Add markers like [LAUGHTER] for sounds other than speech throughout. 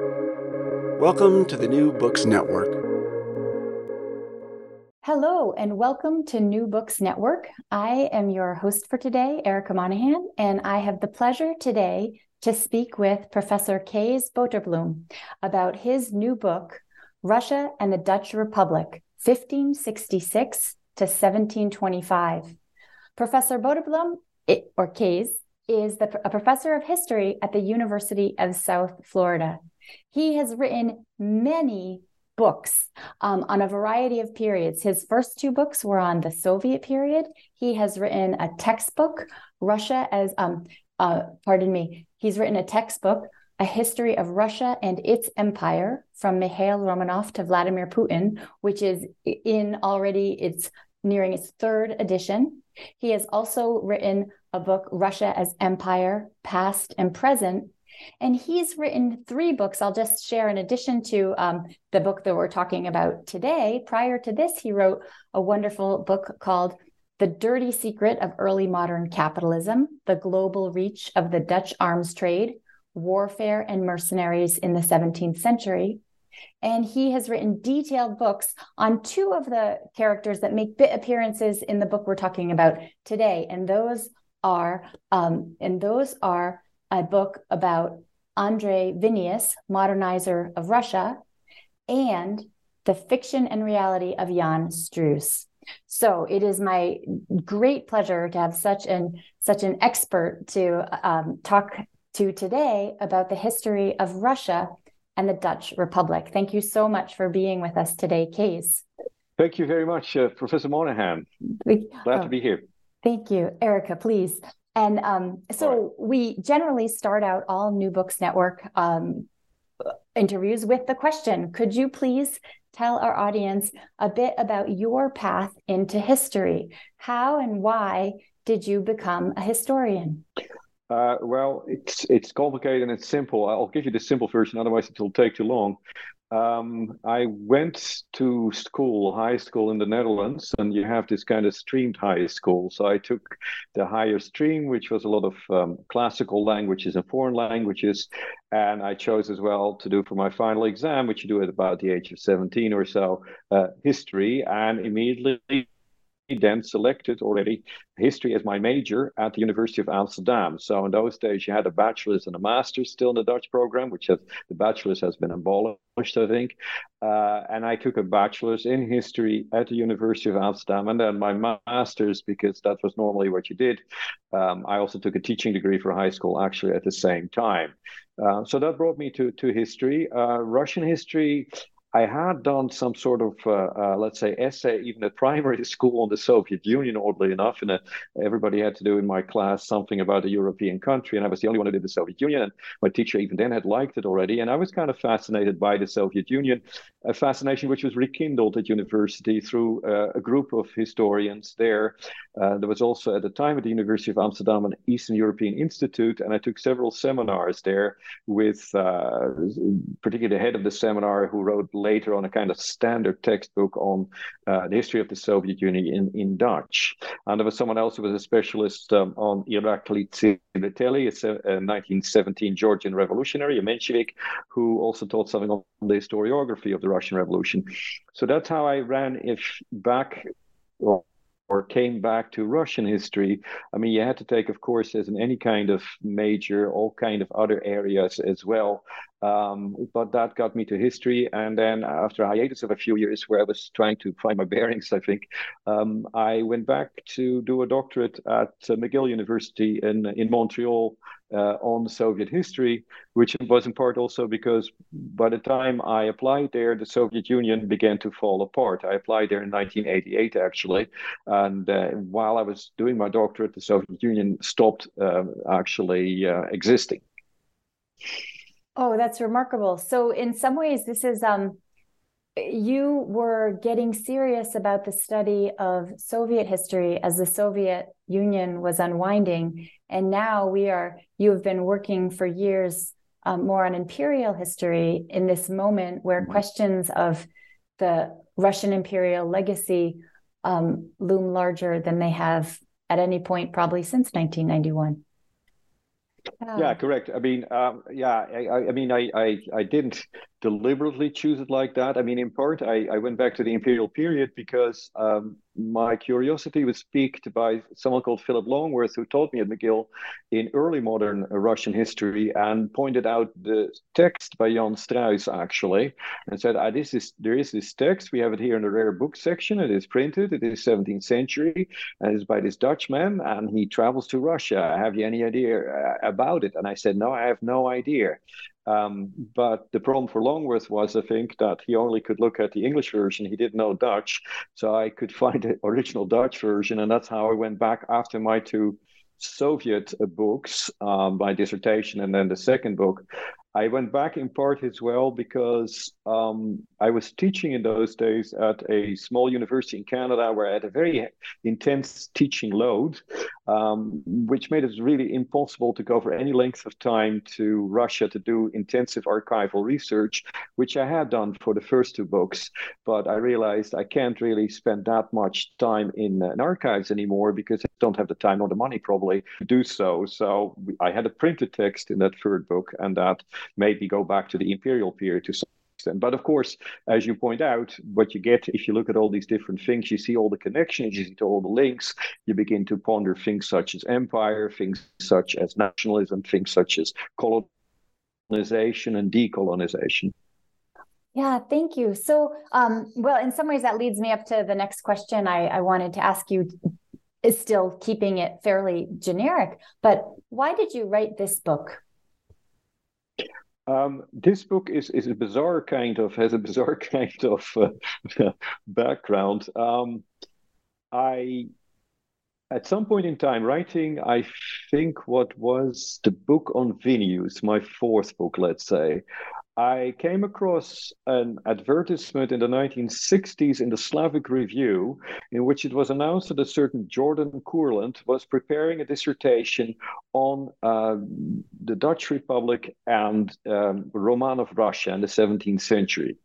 Welcome to the New Books Network. Hello, and welcome to New Books Network. I am your host for today, Erica Monahan, and I have the pleasure today to speak with Professor Kees Boterbloem about his new book, Russia and the Dutch Republic, 1566 to 1725. Professor Boterbloem, or Kees, is the, a professor of history at the University of South Florida. He has written many books um, on a variety of periods. His first two books were on the Soviet period. He has written a textbook, Russia as, um, uh, pardon me, he's written a textbook, A History of Russia and Its Empire from Mikhail Romanov to Vladimir Putin, which is in already, it's nearing its third edition. He has also written a book, Russia as Empire, Past and Present, and he's written three books. I'll just share, in addition to um, the book that we're talking about today. Prior to this, he wrote a wonderful book called The Dirty Secret of Early Modern Capitalism The Global Reach of the Dutch Arms Trade, Warfare and Mercenaries in the 17th Century. And he has written detailed books on two of the characters that make bit appearances in the book we're talking about today. And those are, um, and those are a book about Andrei Vinius, modernizer of Russia, and the fiction and reality of Jan Struys. So it is my great pleasure to have such an such an expert to um, talk to today about the history of Russia and the Dutch Republic. Thank you so much for being with us today, Kees. Thank you very much, uh, Professor Monahan. Glad oh, to be here. Thank you, Erica. Please and um, so right. we generally start out all New Books Network um, interviews with the question Could you please tell our audience a bit about your path into history? How and why did you become a historian? Uh, well, it's it's complicated and it's simple. I'll give you the simple version, otherwise it will take too long. Um, I went to school, high school in the Netherlands, and you have this kind of streamed high school. So I took the higher stream, which was a lot of um, classical languages and foreign languages. And I chose as well to do for my final exam, which you do at about the age of 17 or so, uh, history. And immediately then selected already history as my major at the University of Amsterdam. So in those days, you had a bachelor's and a master's still in the Dutch program, which has, the bachelor's has been abolished, I think. Uh, and I took a bachelor's in history at the University of Amsterdam, and then my master's because that was normally what you did. Um, I also took a teaching degree for high school actually at the same time. Uh, so that brought me to to history, uh, Russian history. I had done some sort of, uh, uh, let's say, essay even at [LAUGHS] primary school on the Soviet Union, oddly enough. And uh, everybody had to do in my class something about a European country. And I was the only one who did the Soviet Union. And my teacher even then had liked it already. And I was kind of fascinated by the Soviet Union, a fascination which was rekindled at university through uh, a group of historians there. Uh, there was also at the time at the University of Amsterdam an Eastern European Institute. And I took several seminars there with particularly the head of the seminar who wrote later on a kind of standard textbook on uh, the history of the Soviet Union in, in Dutch. And there was someone else who was a specialist um, on Irakli Tsereteli, a, a 1917 Georgian revolutionary, a Menshevik, who also taught something on the historiography of the Russian Revolution. So that's how I ran if back. Well, or came back to Russian history, I mean, you had to take, of course, as in any kind of major, all kind of other areas as well. Um, but that got me to history. And then after a hiatus of a few years where I was trying to find my bearings, I think, um, I went back to do a doctorate at uh, McGill University in, in Montreal uh, on Soviet history, which was in part also because by the time I applied there, the Soviet Union began to fall apart. I applied there in 1988, actually. And uh, while I was doing my doctorate, the Soviet Union stopped uh, actually existing. Oh, that's remarkable. So in some ways, this is um, you were getting serious about the study of Soviet history as the Soviet Union was unwinding, and now we are. You have been working for years um, more on imperial history in this moment where mm-hmm. questions of the Russian imperial legacy um, loom larger than they have at any point, probably since 1991. Yeah, yeah correct. I mean, um, yeah, I, I mean, I, I, I didn't deliberately choose it like that. I mean, in part, I, I went back to the imperial period because um, my curiosity was piqued by someone called Philip Longworth, who taught me at McGill in early modern Russian history and pointed out the text by Jan Struys, actually, and said, ah, this is, there is this text. We have it here in the rare book section. It is printed. It is 17th century, and it's by this Dutchman, and he travels to Russia. Have you any idea uh, about it? And I said, no, I have no idea. Um, but the problem for Longworth was, I think, that he only could look at the English version. He didn't know Dutch. So I could [LAUGHS] find the original Dutch version. And that's how I went back after my two Soviet books, um, my dissertation, and then the second book. I went back in part as well because um, I was teaching in those days at a small university in Canada where I had a very intense teaching load, um, which made it really impossible to go for any length of time to Russia to do intensive archival research, which I had done for the first two books. But I realized I can't really spend that much time in, in archives anymore because I don't have the time or the money probably to do so. So I had a printed text in that third book, and that maybe go back to the imperial period to some extent. But of course, as you point out, what you get if you look at all these different things, you see all the connections, you see all the links, you begin to ponder things such as empire, things such as nationalism, things such as colonization and decolonization. Yeah, thank you. So, um, well, in some ways, that leads me up to the next question I, I wanted to ask you. Is still keeping it fairly generic, but why did you write this book? Um, this book is is a bizarre kind of has a bizarre [LAUGHS] kind of uh, [LAUGHS] background. Um, I at some point in time writing, I think what was the book on Vinius, my fourth book, let's say. I came across an advertisement in the 1960s in the Slavic Review, in which it was announced that a certain Jordan Kurland was preparing a dissertation on uh, the Dutch Republic and um, Romanov Russia in the 17th century.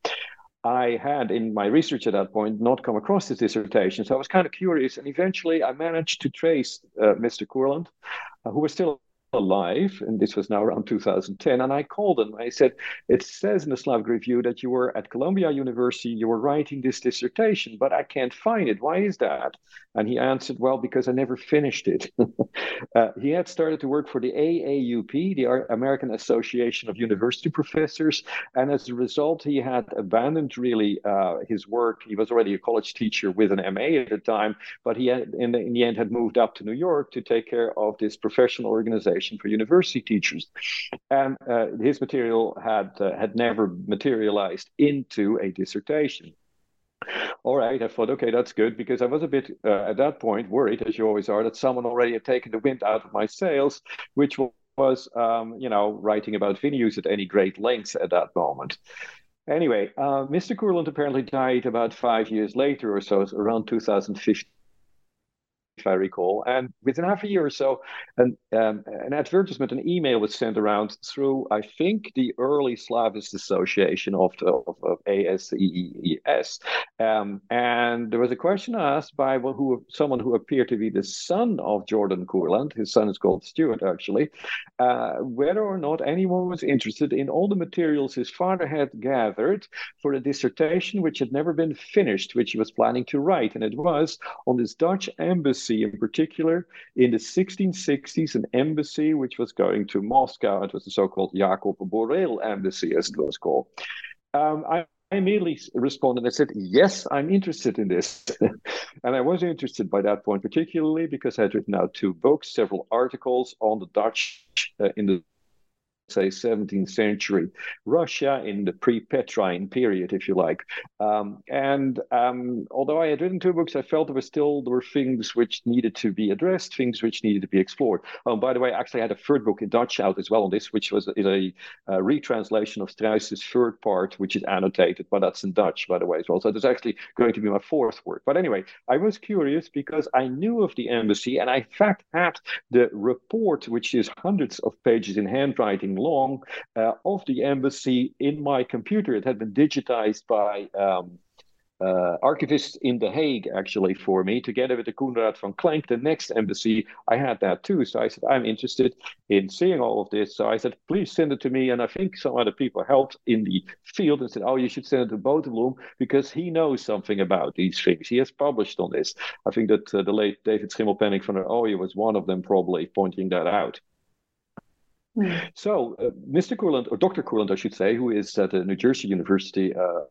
I had in my research at that point not come across this dissertation, so I was kind of curious, and eventually I managed to trace uh, Mr. Kurland, uh, who was still alive, and this was now around 2010. And I called him. I said, It says in the Slavic Review that you were at Columbia University, you were writing this dissertation, but I can't find it. Why is that? And he answered, Well, because I never finished it. [LAUGHS] uh, he had started to work for the AAUP, the American Association of University Professors. And as a result, he had abandoned really uh, his work. He was already a college teacher with an MA at the time, but he had, in the, in the end had moved up to New York to take care of this professional organization for university teachers, and uh, his material had uh, had never materialized into a dissertation. All right, I thought, okay, that's good because I was a bit uh, at that point worried, as you always are, that someone already had taken the wind out of my sails, which was, um, you know, writing about Vinius at any great length at that moment. Anyway, uh, Mr. Kurland apparently died about five years later or so, around 2015 if I recall. And within half a year or so, an, um, an advertisement, an email was sent around through, I think, the early Slavist Association of, the, of, of ASEES. Um, and there was a question asked by well, who someone who appeared to be the son of Jordan Kurland. His son is called Stuart, actually, uh, whether or not anyone was interested in all the materials his father had gathered for a dissertation which had never been finished, which he was planning to write. And it was on this Dutch embassy in particular. In the 1660s, an embassy which was going to Moscow, it was the so called Jakob Boreel embassy, as it was called. Um, I I immediately responded and said, Yes, I'm interested in this. [LAUGHS] and I was interested by that point, particularly because I had written out two books, several articles on the Dutch uh, in the say 17th century Russia in the pre-Petrine period, if you like. Um, and um, although I had written two books, I felt there were still there were things which needed to be addressed, things which needed to be explored. Oh, by the way, I actually, had a third book in Dutch out as well on this, which was is a, a retranslation of Struys's third part, which is annotated, but that's in Dutch, by the way, as well. So there's actually going to be my fourth work. But anyway, I was curious because I knew of the embassy, and I in fact had the report, which is hundreds of pages in handwriting long uh, of the embassy in my computer. It had been digitized by um, uh, in The Hague, actually, for me, together with the Koenraad van Klenk, the next embassy. I had that too. So I said, I'm interested in seeing all of this. So I said, please send it to me. And I think some other people helped in the field and said, oh, you should send it to Boterbloem because he knows something about these things. He has published on this. I think that uh, the late David Schimmelpenninck van der Oye was one of them, probably pointing that out. Hmm. So, uh, Mr. Kurland, or Dr. Kurland, I should say, who is at the New Jersey University uh,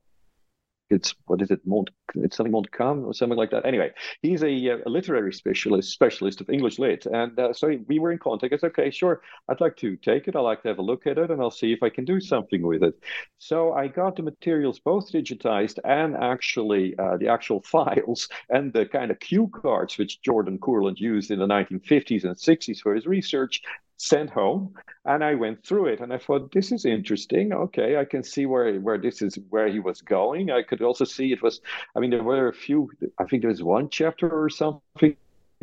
it's what is it Mont it's something Montcalm or something like that. Anyway, he's a, uh, a literary specialist specialist of English lit, and uh, so we were in contact. I said, okay, sure, I'd like to take it. I'd like to have a look at it, and I'll see if I can do something with it. So I got the materials both digitized and actually uh, the actual [LAUGHS] files and the kind of cue cards which Jordan Kurland used in the 1950s and 60s for his research sent home and i went through it and i thought this is interesting. Okay i can see where where this is where he was going. I could also see it was i mean there were a few i think there was one chapter or something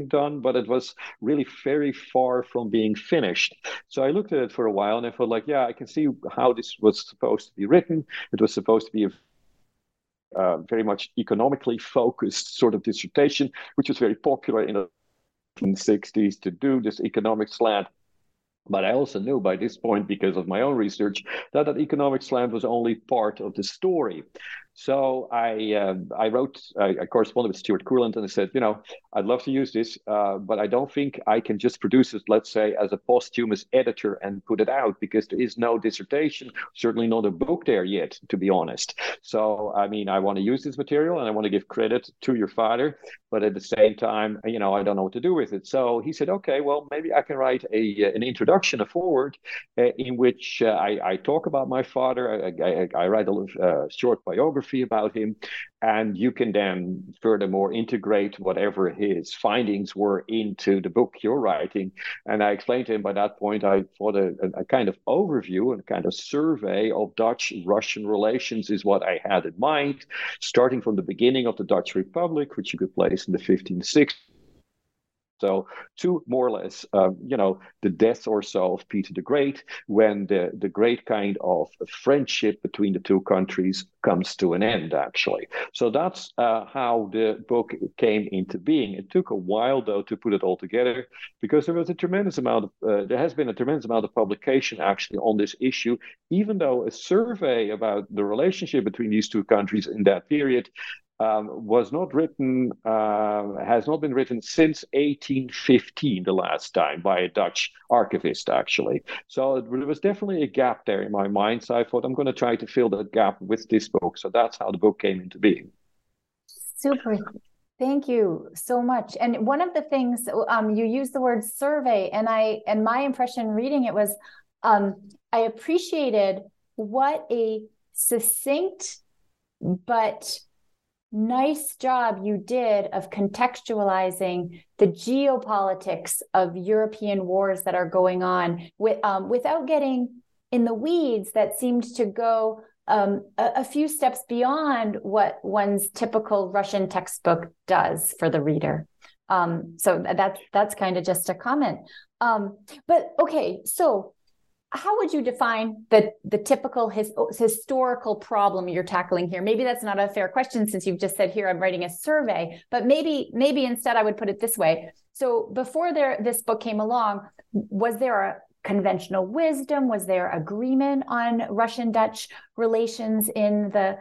done but it was really very far from being finished. So i looked at it for a while and i felt like yeah i can see how this was supposed to be written. It was supposed to be a uh, very much economically focused sort of dissertation which was very popular in the 1960s to do this economic slant but I also knew by this point, because of my own research, that that economic slant was only part of the story. So I uh, I wrote I, I, corresponded with Stuart Kurland and I said, you know, I'd love to use this, uh, but I don't think I can just produce it, let's say, as a posthumous editor and put it out because there is no dissertation, certainly not a book there yet, to be honest. So I mean, I want to use this material and I want to give credit to your father, but at the same time, you know, I don't know what to do with it. So he said, okay, well, maybe I can write a an introduction, a forward, uh, in which uh, I, I talk about my father. I, I, I write a uh, short biography biography about him. And you can then furthermore integrate whatever his findings were into the book you're writing. And I explained to him by that point, I thought a, a kind of overview and kind of survey of Dutch Russian relations is what I had in mind, starting from the beginning of the Dutch Republic, which you could place in the 1560s so to more or less, um, you know, the death or so of Peter the Great, when the, the great kind of friendship between the two countries comes to an end, actually. So that's uh, how the book came into being. It took a while, though, to put it all together because there was a tremendous amount of, uh, there has been a tremendous amount of publication actually on this issue, even though a survey about the relationship between these two countries in that period um, was not written, uh, has not been written since 1815, the last time, by a Dutch archivist, actually. So there was definitely a gap there in my mind. So I thought I'm going to try to fill that gap with this book. So that's how the book came into being. Super. Thank you so much. And one of the things um, you used the word survey, and I and my impression reading it was um, I appreciated what a succinct but nice job you did of contextualizing the geopolitics of European wars that are going on with, um, without getting in the weeds that seemed to go um, a, a, few steps beyond what one's typical Russian textbook does for the reader. Um, so that's that's kind of just a comment. Um, but okay, so how would you define the the typical his, historical problem you're tackling here? Maybe that's not a fair question since you've just said here i'm writing a survey but maybe maybe instead i would put it this way. So before there this book came along was there a conventional wisdom? Was there agreement on russian dutch relations in the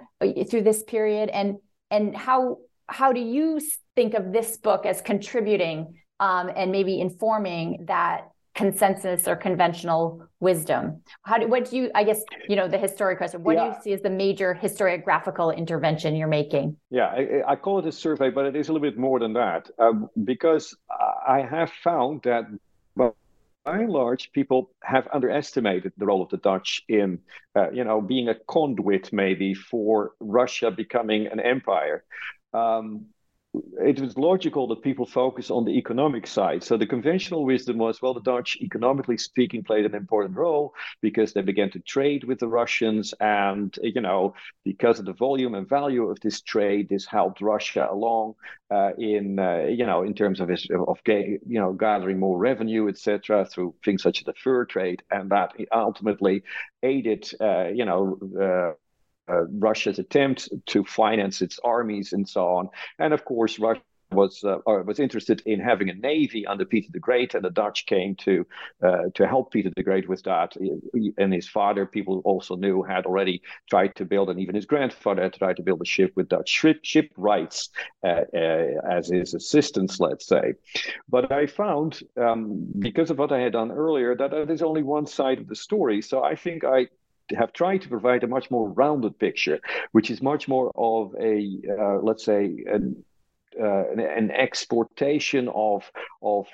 through this period? And and how how do you think of this book as contributing um, and maybe informing that consensus or conventional wisdom how do what do you i guess you know the historic question what yeah. do you see as the major historiographical intervention you're making yeah I, I, call it a survey but it is a little bit more than that um, because i have found that well, by and large, people have underestimated the role of the Dutch in, uh, you know, being a conduit maybe for Russia becoming an empire. Um, it was logical that people focus on the economic side. So the conventional wisdom was, well, the Dutch, economically speaking, played an important role because they began to trade with the Russians, and you know, because of the volume and value of this trade, this helped Russia along uh, in uh, you know in terms of of you know gathering more revenue, etc., through things such as the fur trade, and that ultimately aided uh, you know uh, uh, Russia's attempt to finance its armies and so on. And of course, Russia was uh, was interested in having a navy under Peter the Great, and the Dutch came to uh, to help Peter the Great with that. And his father, people also knew, had already tried to build, and even his grandfather had tried to build a ship with Dutch ship, ship rights uh, uh, as his assistants, let's say. But I found, um, because of what I had done earlier, that is only one side of the story. So I think I have tried to provide a much more rounded picture, which is much more of a, uh, let's say, an, uh, an, an, exportation of of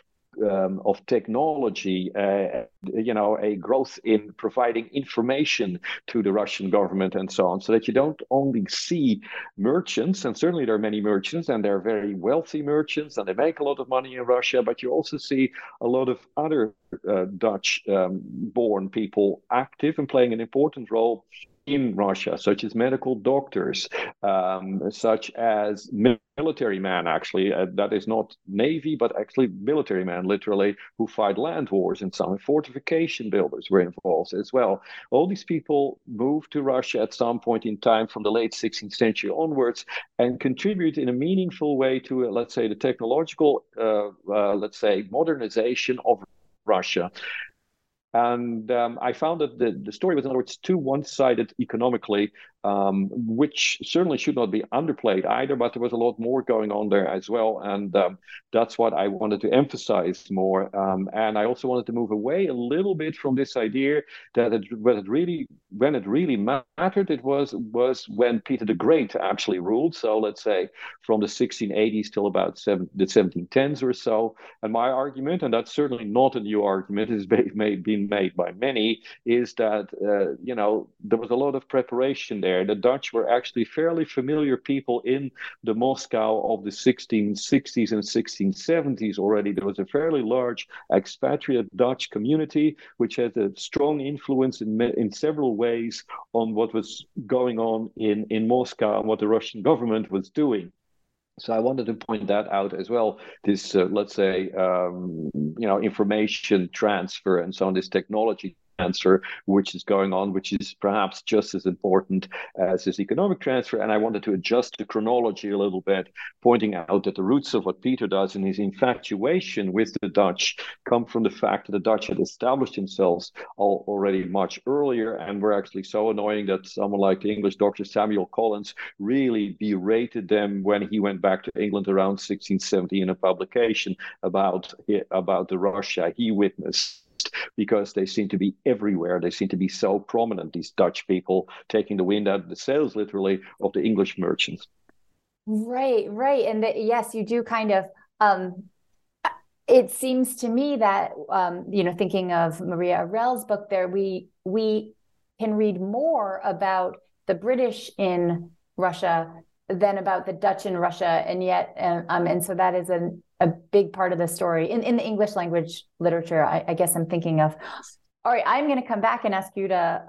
um, of technology, uh, you know, a growth in providing information to the Russian government and so on, so that you don't only see merchants, and certainly there are many merchants, and they're very wealthy merchants, and they make a lot of money in Russia, but you also see a lot of other uh, Dutch um, born people active and playing an important role in Russia, such as medical doctors, um, such as military men, actually, uh, that is not navy, but actually military men, literally, who fight land wars and some fortification builders were involved as well. All these people moved to Russia at some point in time from the late 16th century onwards and contribute in a meaningful way to, uh, let's say, the technological, uh, uh let's say, modernization of Russia. And um, I found that the, the story was, in other words, too one sided economically um, which certainly should not be underplayed either, but there was a lot more going on there as well. And um, that's what I wanted to emphasize more. Um, and I also wanted to move away a little bit from this idea that it, when it really when it really mattered, it was was when Peter the Great actually ruled. So let's say from the 1680s till about seven, the 1710s or so. And my argument, and that's certainly not a new argument, made, been made by many, is that uh, you know there was a lot of preparation there there. The Dutch were actually fairly familiar people in the Moscow of the 1660s and 1670s already. There was a fairly large expatriate Dutch community, which had a strong influence in, in several ways on what was going on in, in Moscow and what the Russian government was doing. So I wanted to point that out as well. This, uh, let's say, um, you know, information transfer and so on, this technology transfer which is going on, which is perhaps just as important as this economic transfer. And I wanted to adjust the chronology a little bit, pointing out that the roots of what Peter does in his infatuation with the Dutch come from the fact that the Dutch had established themselves all, already much earlier and were actually so annoying that someone like the English doctor Samuel Collins really berated them when he went back to England around 1670 in a publication about about the Russia he witnessed because they seem to be everywhere. They seem to be so prominent, these Dutch people taking the wind out of the sails, literally, of the English merchants. Right, right. And the, yes, you do kind of. Um, it seems to me that um, you know, thinking of Maria Arel's book, there we we can read more about the British in Russia than about the Dutch in Russia, and yet, um, and so that is an a big part of the story in, in the English language literature. I, I guess I'm thinking of. All right, I'm going to come back and ask you to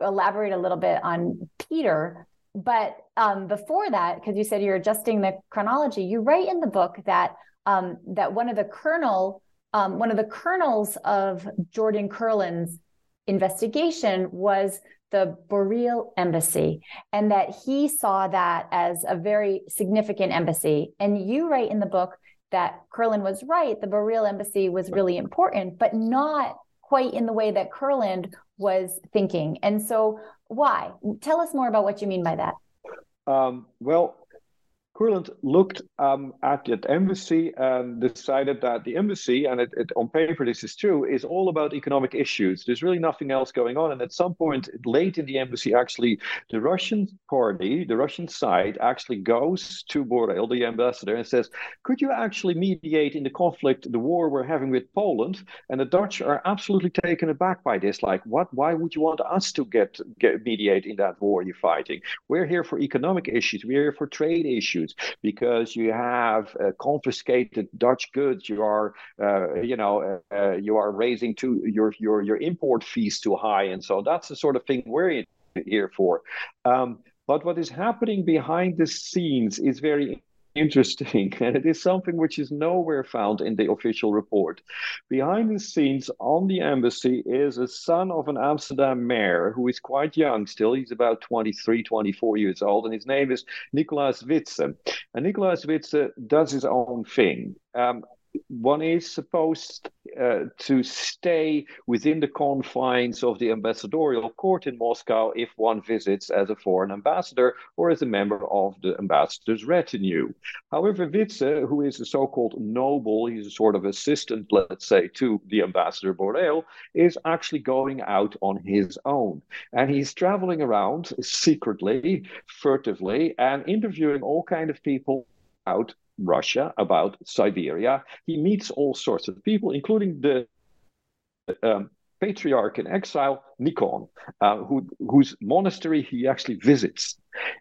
elaborate a little bit on Peter. But um, before that, because you said you're adjusting the chronology, you write in the book that um, that one of the kernel, um, one of the kernels of Jordan Kurland's investigation was the Boreel embassy, and that he saw that as a very significant embassy. And you write in the book that Kurland was right. The Boreel embassy was really important, but not quite in the way that Kurland was thinking. And so, why? Tell us more about what you mean by that. Um, well, Kurland looked um, at that embassy and decided that the embassy, and it, it, on paper this is true, is all about economic issues. There's really nothing else going on. And at some point late in the embassy, actually, the Russian party, the Russian side, actually goes to Boreel, the ambassador, and says, "Could you actually mediate in the conflict, the war we're having with Poland?" And the Dutch are absolutely taken aback by this. Like, what? Why would you want us to get, get mediate in that war you're fighting? We're here for economic issues. We're here for trade issues because you have uh, confiscated Dutch goods. You are, uh, you know, uh, uh, you are raising to your your your import fees too high, and so that's the sort of thing we're here for. Um, but what is happening behind the scenes is very interesting, [LAUGHS] and it is something which is nowhere found in the official report. Behind the scenes on the embassy is a son of an Amsterdam mayor who is quite young still. He's about 23, 24 years old, and his name is Nicolaas Witsen. And Nicolaas Witsen does his own thing. Um, one is supposed uh, to stay within the confines of the ambassadorial court in Moscow if one visits as a foreign ambassador or as a member of the ambassador's retinue. However, Witsen, who is a so called noble, he's a sort of assistant, let's say, to the ambassador Boreel, is actually going out on his own. And he's traveling around secretly, furtively, and interviewing all kind of people out Russia, about Siberia. He meets all sorts of people, including the um, patriarch in exile, Nikon, uh, who, whose monastery he actually visits.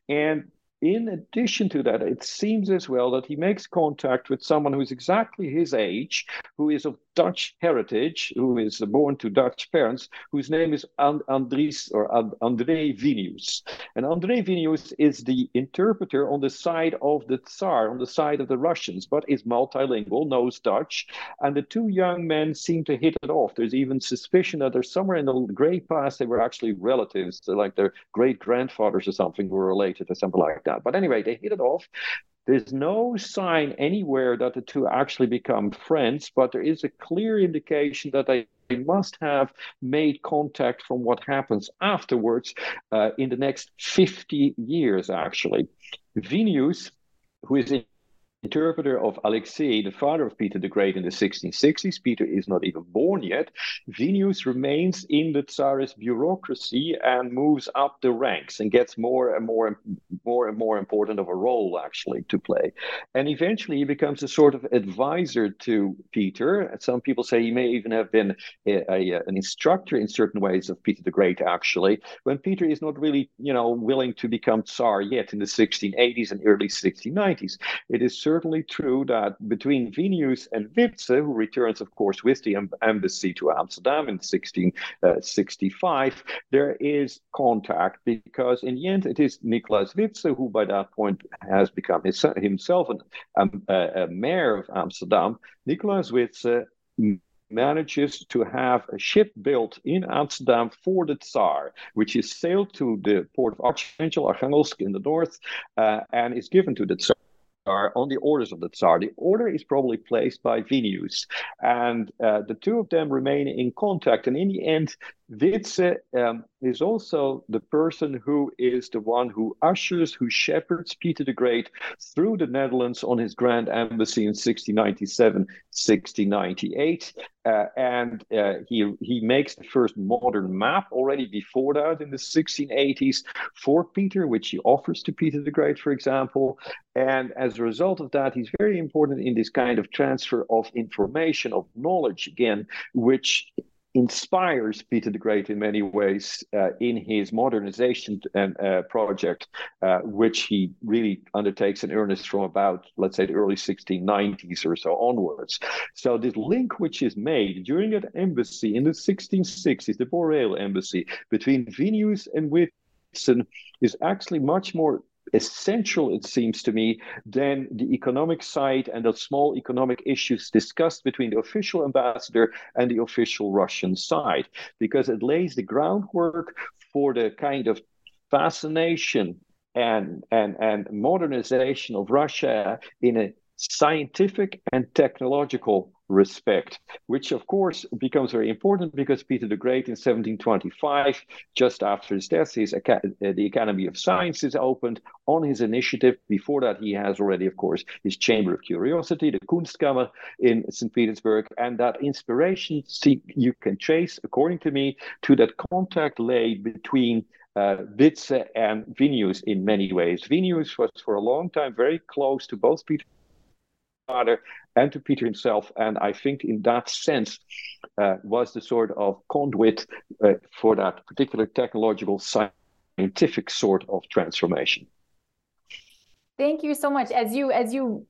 And in addition to that, it seems as well that he makes contact with someone who's exactly his age, who is of Dutch heritage, who is born to Dutch parents, whose name is Andries or André Vinius. And André Vinius is the interpreter on the side of the Tsar, on the side of the Russians, but is multilingual, knows Dutch. And the two young men seem to hit it off. There's even suspicion that they're somewhere in the great past, they were actually relatives, like their great grandfathers or something were related or something like that. But anyway, they hit it off. There's no sign anywhere that the two actually become friends, but there is a clear indication that they must have made contact from what happens afterwards uh, in the next 50 years, actually. Vinius, who is interpreter of Alexei, the father of Peter the Great in the 1660s. Peter is not even born yet. Vinius remains in the Tsarist bureaucracy and moves up the ranks and gets more and more and more and more important of a role actually to play. And eventually he becomes a sort of advisor to Peter. Some people say he may even have been a, a, an instructor in certain ways of Peter the Great actually, when Peter is not really, you know, willing to become Tsar yet in the 1680s and early 1690s. It is certainly true that between Vinius and Witsen, who returns, of course, with the embassy to Amsterdam in 1665, uh, there is contact because in the end it is Nicholas Witsen who by that point has become his, himself an, um, a, a mayor of Amsterdam. Nicholas Witsen manages to have a ship built in Amsterdam for the Tsar, which is sailed to the port of Archangel, Archangelsk in the north, uh, and is given to the Tsar Tsar on the orders of the Tsar. The order is probably placed by Vinius, and uh, the two of them remain in contact. And in the end, Witsen um, is also the person who is the one who ushers, who shepherds Peter the Great through the Netherlands on his grand embassy in 1697, 1698. Uh, and uh, he, he makes the first modern map already before that in the 1680s for Peter, which he offers to Peter the Great, for example. And as a result of that, he's very important in this kind of transfer of information, of knowledge, again, which inspires Peter the Great in many ways uh, in his modernization and uh, project, uh, which he really undertakes in earnest from about, let's say, the early 1690s or so onwards. So this link which is made during that embassy in the 1660s, the Boreel embassy, between Vinius and Witsen is actually much more essential, it seems to me, than the economic side and the small economic issues discussed between the official ambassador and the official Russian side, because it lays the groundwork for the kind of fascination and, and, and modernization of Russia in a scientific and technological respect, which of course becomes very important because Peter the Great in 1725, just after his death, his, uh, the Academy of Sciences opened on his initiative. Before that, he has already, of course, his Chamber of Curiosity, the Kunstkammer in St. Petersburg, and that inspiration see, you can trace, according to me, to that contact laid between uh, Witsen and Vinius in many ways. Vinius was for a long time very close to both Peter father and to Peter himself. And I think in that sense uh, was the sort of conduit uh, for that particular technological scientific sort of transformation. Thank you so much. As you, as you,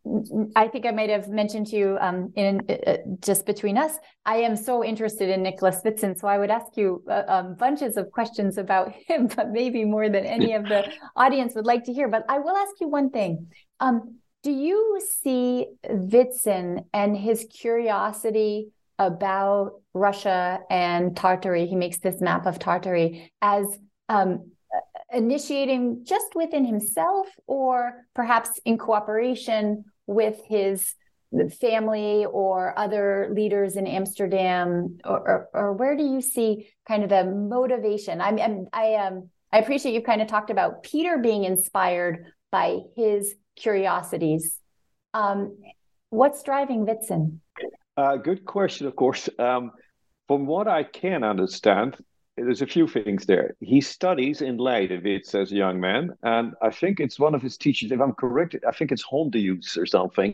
I think I might have mentioned to you um, in uh, just between us. I am so interested in Nicholas Witsen, so I would ask you uh, um, bunches of questions about [LAUGHS] him, but maybe more than any of the audience would like to hear. But I will ask you one thing. Um, do you see Witsen and his curiosity about Russia and Tartary? He makes this map of Tartary as um, initiating just within himself, or perhaps in cooperation with his family or other leaders in Amsterdam, or, or, or where do you see kind of the motivation? I'm, I'm I um I appreciate you've kind of talked about Peter being inspired by his curiosities. Um, what's driving Witsen? Uh, good question, of course. Um, from what I can understand, there's a few things there. He studies in Leidewitz as a young man, and I think it's one of his teachers, if I'm correct, I think it's Hondius or something,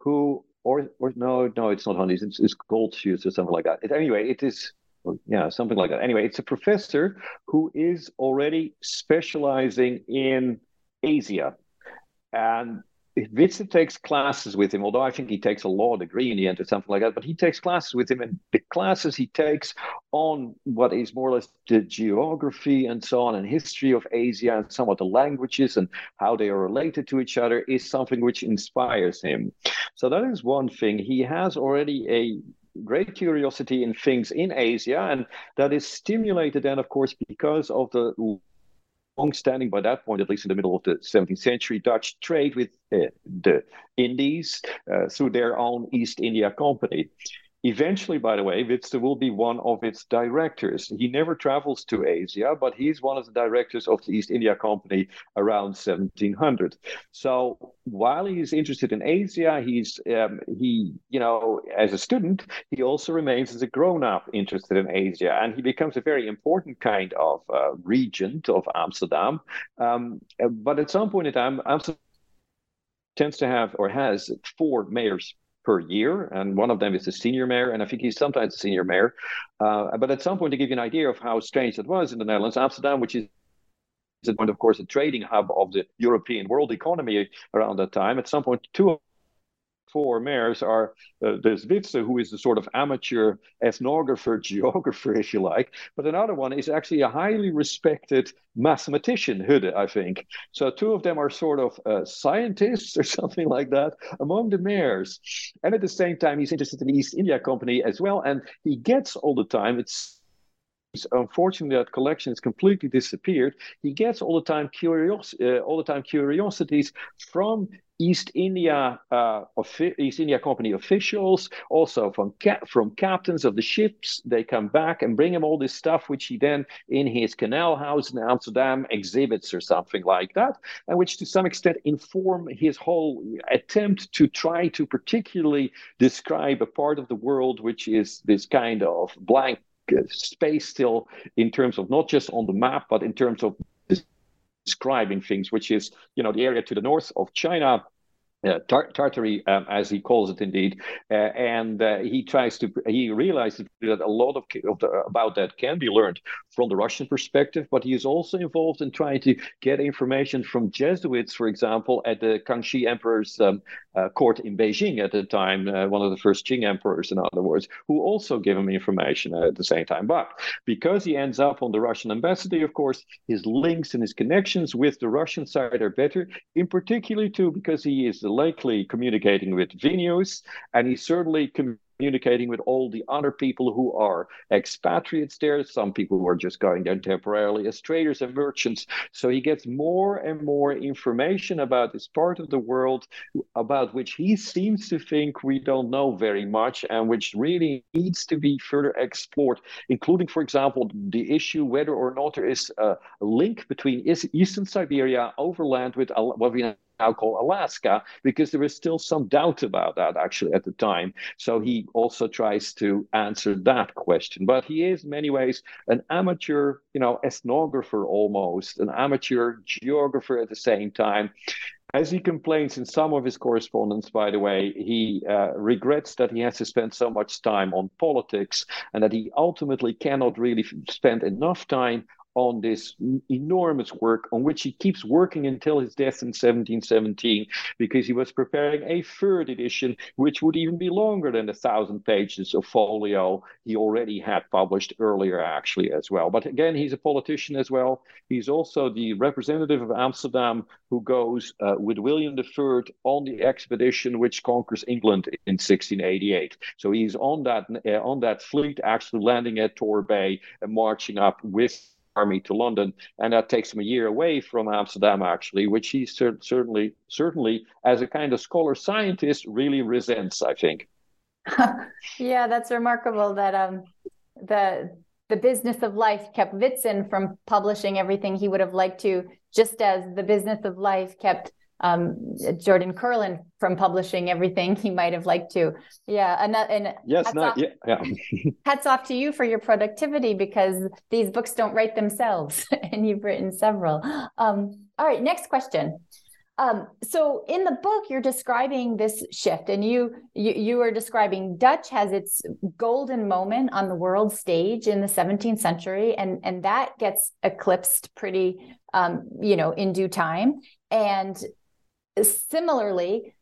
who, or, or no, no, it's not Hondius, it's, it's Goldschus or something like that. It, anyway, it is, yeah, something like that. Anyway, it's a professor who is already specializing in Asia. And Witsen takes classes with him, although I think he takes a law degree in the end or something like that, but he takes classes with him, and the classes he takes on what is more or less the geography and so on, and history of Asia, and somewhat the languages and how they are related to each other, is something which inspires him. So that is one thing. He has already a great curiosity in things in Asia, and that is stimulated then, of course, because of the long-standing by that point, at least in the middle of the 17th century, Dutch trade with uh, the Indies uh, through their own East India Company. Eventually, by the way, Witsen will be one of its directors. He never travels to Asia, but he's one of the directors of the East India Company around 1700. So while he's interested in Asia, he's um, he you know as a student he also remains as a grown-up interested in Asia, and he becomes a very important kind of uh, regent of Amsterdam. Um, but at some point in time, Amsterdam tends to have or has four mayors per year, and one of them is the senior mayor, and I think he's sometimes the senior mayor. Uh, but at some point, to give you an idea of how strange that was in the Netherlands, Amsterdam, which is at point, of course, a trading hub of the European world economy around that time. At some point, two four mayors are uh, there's Witsen, who is the sort of amateur ethnographer, [LAUGHS] geographer, if you like, but another one is actually a highly respected mathematician, Hudde, I think. So two of them are sort of uh, scientists [LAUGHS] or something like that among the mayors. And at the same time, he's interested in the East India Company as well, and he gets all the time. It's unfortunately that collection has completely disappeared he gets all the time curios uh, all the time curiosities from East India uh, East India Company officials, also from ca- from captains of the ships. They come back and bring him all this stuff, which he then in his canal house in Amsterdam exhibits or something like that, and which to some extent inform his whole attempt to try to particularly describe a part of the world which is this kind of blank space still in terms of not just on the map, but in terms of describing things, which is you know the area to the north of China uh, Tar- Tartary, um, as he calls it, indeed, uh, and uh, he tries to. He realizes that a lot of, of the, about that can be learned from the Russian perspective, but he is also involved in trying to get information from Jesuits, for example, at the Kangxi Emperor's um, uh, court in Beijing at the time, uh, one of the first Qing emperors, in other words, who also give him information at the same time. But because he ends up on the Russian embassy, of course, his links and his connections with the Russian side are better, in particular too because he is likely communicating with Vinius, and he certainly communicating with all the other people who are expatriates there, some people who are just going there temporarily as traders and merchants. So he gets more and more information about this part of the world about which he seems to think we don't know very much and which really needs to be further explored, including, for example, the issue whether or not there is a link between Eastern Siberia overland with what we now call Alaska, because there is still some doubt about that actually at the time. So he also tries to answer that question. But he is in many ways an amateur, you know, ethnographer almost, an amateur geographer at the same time. As he complains in some of his correspondence, by the way, he uh, regrets that he has to spend so much time on politics and that he ultimately cannot really spend enough time on this enormous work on which he keeps working until his death in 1717 because he was preparing a third edition which would even be longer than a thousand pages of folio he already had published earlier actually as well. But again he's a politician as well. He's also the representative of amsterdam who goes uh, with william iii on the expedition which conquers england in 1688 so he's on that uh, on that fleet actually landing at torbay and marching up with army to London, and that takes him a year away from Amsterdam, actually, which he cer- certainly, certainly, as a kind of scholar scientist, really resents. I think. [LAUGHS] yeah, that's remarkable that um, the the business of life kept Witsen from publishing everything he would have liked to, just as the business of life kept um, Jordan Curlin from publishing everything he might have liked to. Yeah, and, and yes, not off, yeah, yeah. [LAUGHS] hats off to you for your productivity because these books don't write themselves, [LAUGHS] and you've written several. Um, all right, next question. Um, so in the book, you're describing this shift, and you, you you are describing Dutch has its golden moment on the world stage in the 17th century, and and that gets eclipsed pretty, um, you know, in due time. And similarly,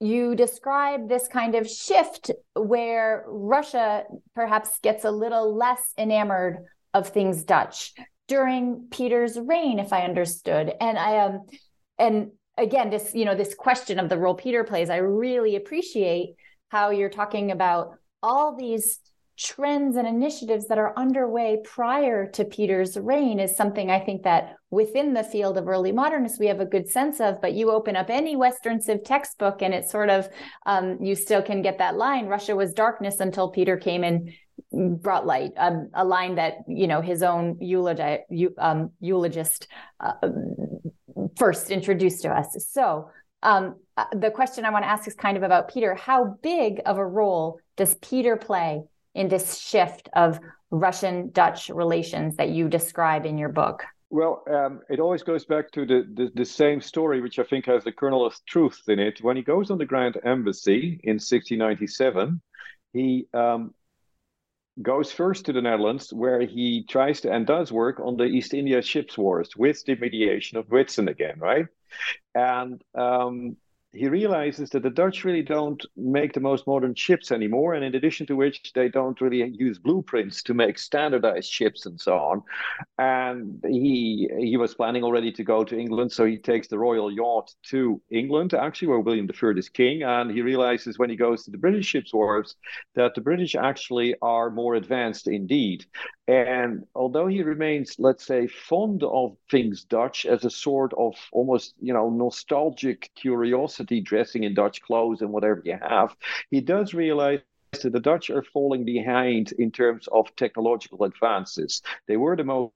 you describe this kind of shift where Russia perhaps gets a little less enamored of things Dutch during Peter's reign, if I understood. And I um and again, this you know this question of the role Peter plays, I really appreciate how you're talking about all these trends and initiatives that are underway prior to Peter's reign is something I think that within the field of early modernists we have a good sense of. But you open up any Western Civ textbook and it's sort of um, you still can get that line: Russia was darkness until Peter came and brought light. Um, a line that you know his own eulogi- um, eulogist uh, first introduced to us. So. Um, uh, the question I want to ask is kind of about Peter. How big of a role does Peter play in this shift of Russian Dutch relations that you describe in your book? Well, um, it always goes back to the, the, the, same story, which I think has the kernel of truth in it. When he goes on the Grand Embassy in 1697, he um, goes first to the Netherlands, where he tries to and does work on the East India ships wars with the mediation of Witsen again, right? And um, he realizes that the Dutch really don't make the most modern ships anymore, and in addition to which, they don't really use blueprints to make standardized ships and so on. And he he was planning already to go to England, so he takes the royal yacht to England, actually where William III is king, and he realizes when he goes to the British ships' wharves that the British actually are more advanced indeed. And although he remains, let's say, fond of things Dutch as a sort of almost, you know, nostalgic curiosity, dressing in Dutch clothes and whatever you have, he does realize that the Dutch are falling behind in terms of technological advances. They were the most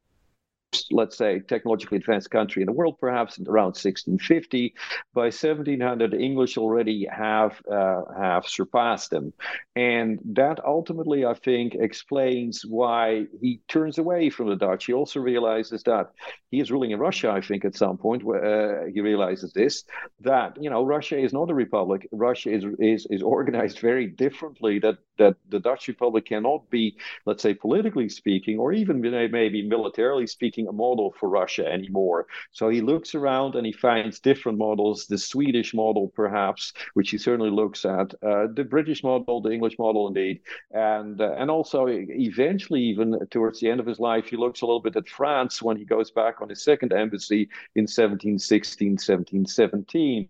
let's say, technologically advanced country in the world, perhaps around 1650. By 1700, the English already have uh, have surpassed them, and that ultimately, I think, explains why he turns away from the Dutch. He also realizes that he is ruling in Russia. I think at some point uh, he realizes this that you know Russia is not a republic. Russia is is is organized very differently. That that the Dutch Republic cannot be, let's say, politically speaking, or even maybe militarily speaking, a model for Russia anymore. So he looks around and he finds different models, the Swedish model, perhaps, which he certainly looks at, uh, the British model, the English model, indeed, and uh, and also eventually, even towards the end of his life, he looks a little bit at France when he goes back on his second embassy in 1716, 1717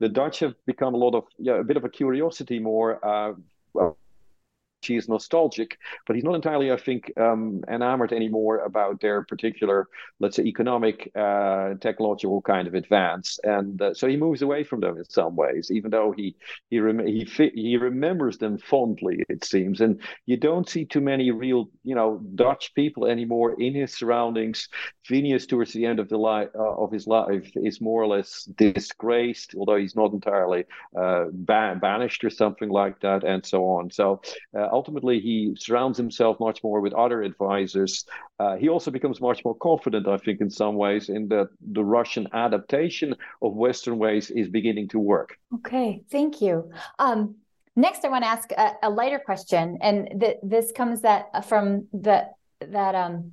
the Dutch have become a lot of yeah, a bit of a curiosity more uh, well, he is nostalgic, but he's not entirely, I think, um, enamored anymore about their particular, let's say, economic, uh, technological kind of advance, and uh, so he moves away from them in some ways, even though he he rem- he fi- he remembers them fondly, it seems, and you don't see too many real, you know, Dutch people anymore in his surroundings. Vinius, towards the end of the life uh, of his life, is more or less disgraced, although he's not entirely uh, ban- banished or something like that, and so on. So uh, ultimately he surrounds himself much more with other advisors. Uh, he also becomes much more confident, I think, in some ways, in that the Russian adaptation of Western ways is beginning to work. Okay, thank you. Um, next, I want to ask a, a lighter question, and th- this comes that from the that um,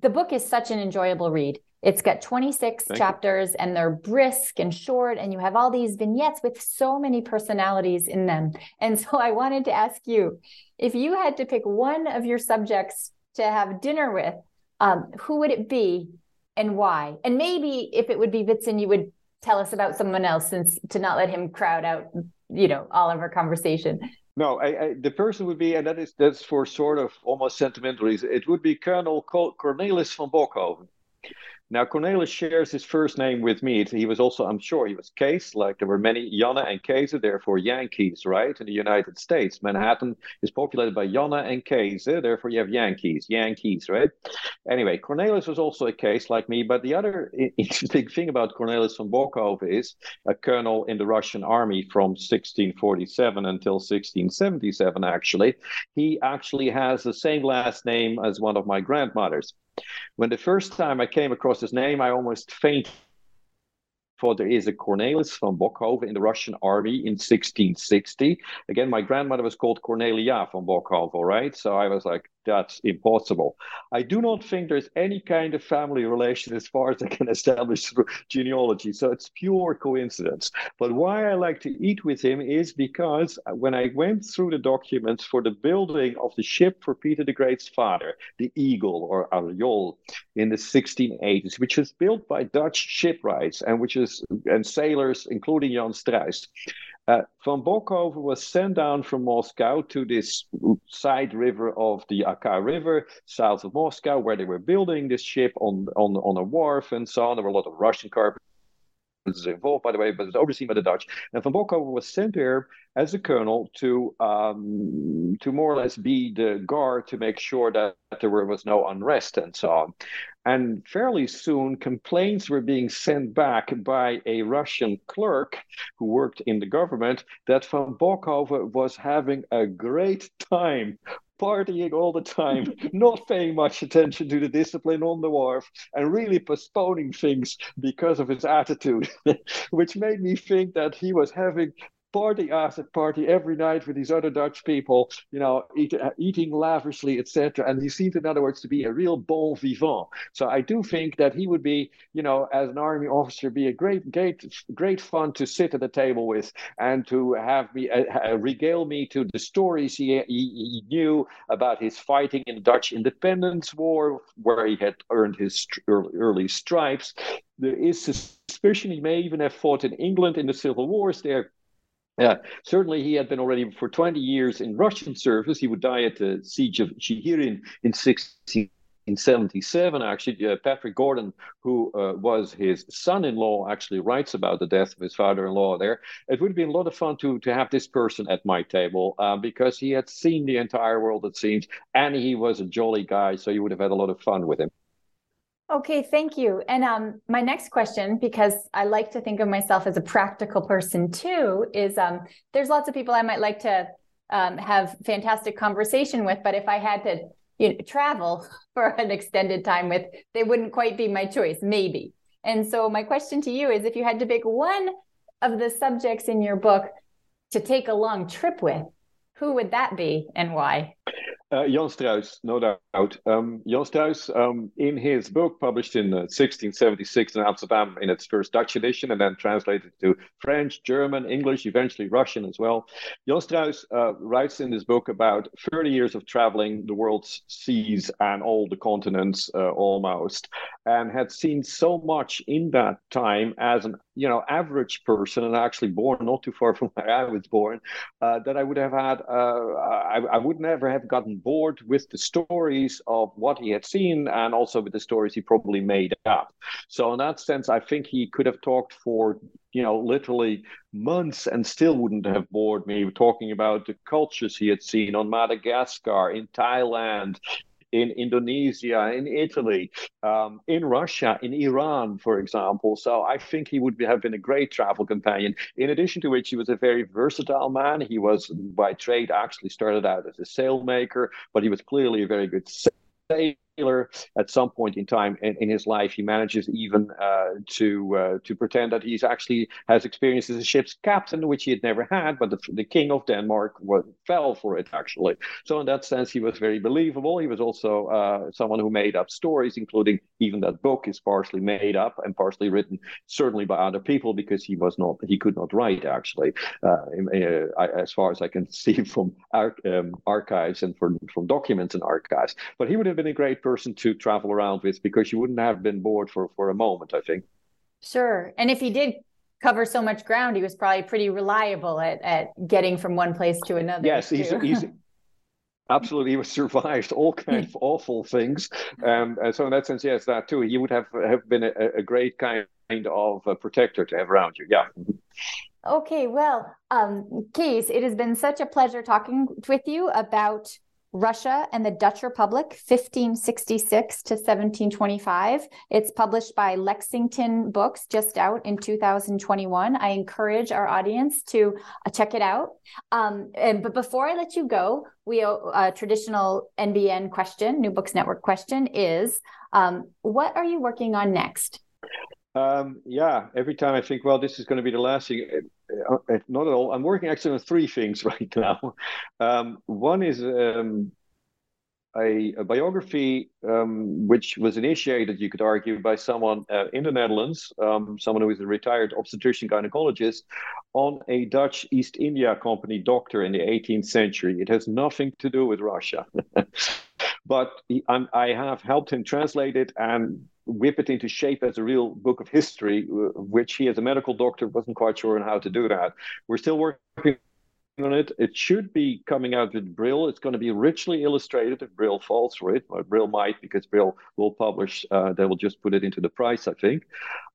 the book is such an enjoyable read. It's got 26 Thank chapters you. and they're brisk and short, and you have all these vignettes with so many personalities in them. And so I wanted to ask you if you had to pick one of your subjects to have dinner with, um, who would it be and why? And maybe if it would be Witsen, you would tell us about someone else since to not let him crowd out, you know, all of our conversation. No, I, I, the person would be, and that is that's for sort of almost sentimental reasons. It would be Colonel Cornelis van Bokhoven. Now, Cornelis shares his first name with me. He was also, I'm sure, he was Kees. like there were many Janne and Kees, therefore Yankees, right? In the United States, Manhattan is populated by Janne and Kees, therefore you have Yankees, Yankees, right? Anyway, Cornelis was also a Kees like me, but the other [LAUGHS] interesting thing about Cornelis van Bokhoven is a colonel in the Russian army from 1647 until 1677, actually. He actually has the same last name as one of my grandmothers. When the first time I came across his name, I almost faint. for there is a Cornelis van Bokhoven in the Russian army in 1660. Again, my grandmother was called Cornelia van Bokhoven, right? So I was like, that's impossible. I do not think there's any kind of family relation as far as I can establish through genealogy. So it's pure coincidence. But why I like to eat with him is because when I went through the documents for the building of the ship for Peter the Great's father, the Eagle or Arel, in the 1680s, which was built by Dutch shipwrights and which is and sailors, including Jan Struys. Uh, Van Bokhoven was sent down from Moscow to this side river of the Oka River, south of Moscow, where they were building this ship on, on, on a wharf and so on. There were a lot of Russian carpenters involved, by the way, but it's overseen by the Dutch. And Van Bokhoven was sent there as a colonel to um, to more or less be the guard to make sure that there was no unrest and so on. And fairly soon, complaints were being sent back by a Russian clerk who worked in the government that van Bokhoven was having a great time partying all the time, [LAUGHS] not paying much attention to the discipline on the wharf, and really postponing things because of his attitude, [LAUGHS] which made me think that he was having party after party every night with these other Dutch people, you know, eat, uh, eating lavishly, etc. And he seemed, in other words, to be a real bon vivant. So I do think that he would be, you know, as an army officer, be a great, great, great fun to sit at the table with and to have me uh, uh, regale me to the stories he, he, he, knew about his fighting in the Dutch Independence War, where he had earned his early, early stripes. There is suspicion he may even have fought in England in the civil wars there yeah, certainly he had been already for 20 years in Russian service. He would die at the siege of Chigirin in 1677. Actually, uh, Patrick Gordon, who uh, was his son-in-law, actually writes about the death of his father-in-law there. It would have been a lot of fun to to have this person at my table uh, because he had seen the entire world, it seems, and he was a jolly guy, so you would have had a lot of fun with him. Okay, thank you. And um, my next question, because I like to think of myself as a practical person too, is um, there's lots of people I might like to um, have fantastic conversation with, but if I had to you know, travel [LAUGHS] for an extended time with, they wouldn't quite be my choice, maybe. And so my question to you is, if you had to pick one of the subjects in your book to take a long trip with, who would that be and why? Uh, Jan Struys, no doubt. Um, Jan Struys, um, in his book published in uh, 1676 in Amsterdam in its first Dutch edition and then translated to French, German, English, eventually Russian as well. Jan Struys uh, writes in this book about 30 years of traveling the world's seas and all the continents uh, almost, and had seen so much in that time as an you know average person and actually born not too far from [LAUGHS] where I was born, uh, that I would have had uh, I, I would never have gotten bored with the stories of what he had seen and also with the stories he probably made up. So in that sense, I think he could have talked for you know literally months and still wouldn't have bored me talking about the cultures he had seen on Madagascar, in Thailand, in Indonesia, in Italy, um, in Russia, in Iran, for example. So I think he would have been a great travel companion. In addition to which, he was a very versatile man. He was by trade actually started out as a sailmaker, but he was clearly a very good sailor at some point in time in, in his life, he manages even uh, to uh, to pretend that he's actually has experience as a ship's captain, which he had never had. But the, the king of Denmark was, fell for it actually. So in that sense, he was very believable. He was also uh, someone who made up stories, including even that book is partially made up and partially written, certainly by other people because he was not he could not write actually, uh, uh, as far as I can [LAUGHS] see from our, um, archives and from from documents and archives. But he would have been a great person person to travel around with because you wouldn't have been bored for for a moment i think. Sure. And if he did cover so much ground he was probably pretty reliable at at getting from one place to another yes he's, he's [LAUGHS] absolutely he was survived all kind of awful things. Um, and so in that sense yes that too he would have have been a, a great kind of protector to have around you. Yeah. Okay well um Kees it has been such a pleasure talking with you about Russia and the Dutch Republic, 1566 to 1725. It's published by Lexington Books, just out in 2021. I encourage our audience to uh, check it out. Um, and, but before I let you go, we a traditional NBN question, New Books Network question is, um, what are you working on next? Um, yeah, every time I think, well, this is going to be the last thing. Uh, uh, not at all. I'm working actually on three things [LAUGHS] right now. Um, one is um, a, a, biography um, which was initiated, you could argue, by someone uh, in the Netherlands, um, someone who is a retired obstetrician gynecologist, on a Dutch East India Company doctor in the 18th century. It has nothing to do with Russia. [LAUGHS] but he, I have helped him translate it and whip it into shape as a real book of history, which he, as a medical doctor, wasn't quite sure on how to do that. We're still working on it. It should be coming out with Brill. It's going to be richly illustrated if Brill falls for it. But Brill might, because Brill will publish. Uh, they will just put it into the price, I think.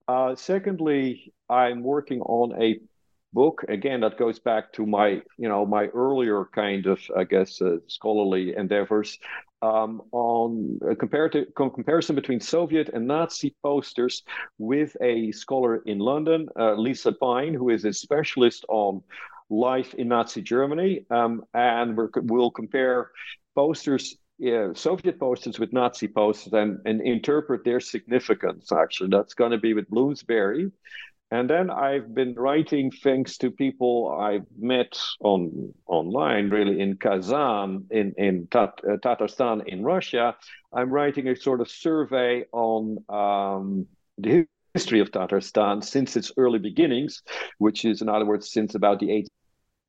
Uh, secondly, I'm working on a book again that goes back to my you know my earlier kind of i guess uh, scholarly endeavors um, on a comparative comparison between Soviet and Nazi posters with a scholar in London, uh, Lisa Pine, who is a specialist on life in Nazi Germany, um, and we will compare posters. Yeah, Soviet posters with Nazi posters and, and interpret their significance. Actually, that's going to be with Bloomsbury, and then I've been writing things to people I've met on online, really in Kazan, in in Tat, uh, Tatarstan, in Russia. I'm writing a sort of survey on um, the history of Tatarstan since its early beginnings, which is, in other words, since about the 8th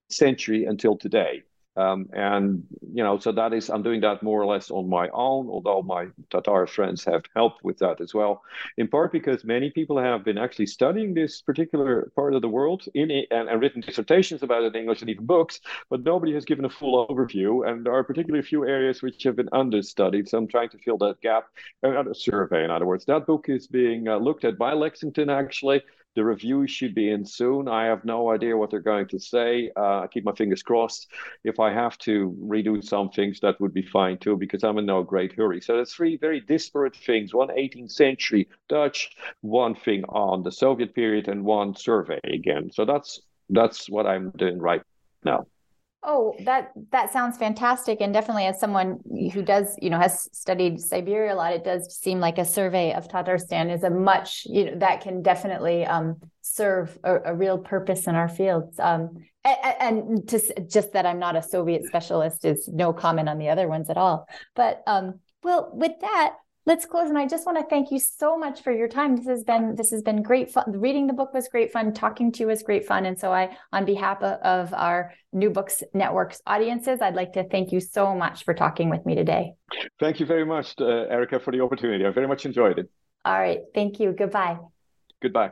century until today. Um, and you know, so that is I'm doing that more or less on my own, although my Tatar friends have helped with that as well. In part because many people have been actually studying this particular part of the world in it and, and written dissertations about it in English and even books, but nobody has given a full overview. And there are particularly a few areas which have been understudied. So I'm trying to fill that gap. Uh, a survey, in other words, that book is being uh, looked at by Lexington actually. The review should be in soon. I have no idea what they're going to say. Uh, I keep my fingers crossed. If I have to redo some things, that would be fine too, because I'm in no great hurry. So there's three very disparate things: one 18th century Dutch, one thing on the Soviet period, and one survey again. So that's that's what I'm doing right now. Oh, that that sounds fantastic, and definitely as someone who does, you know, has studied Siberia a lot, it does seem like a survey of Tatarstan is a much, you know, that can definitely um, serve a, a, real purpose in our fields. Um, and, and to, just that I'm not a Soviet specialist is no comment on the other ones at all. But um, well, with that, let's close and i just want to thank you so much for your time. This has been this has been great fun. Reading the book was great fun. Talking to you was great fun. And so i on behalf of our new books networks audiences i'd like to thank you so much for talking with me today. Thank you very much uh, erica for the opportunity. I very much enjoyed it. All right. Thank you. Goodbye. Goodbye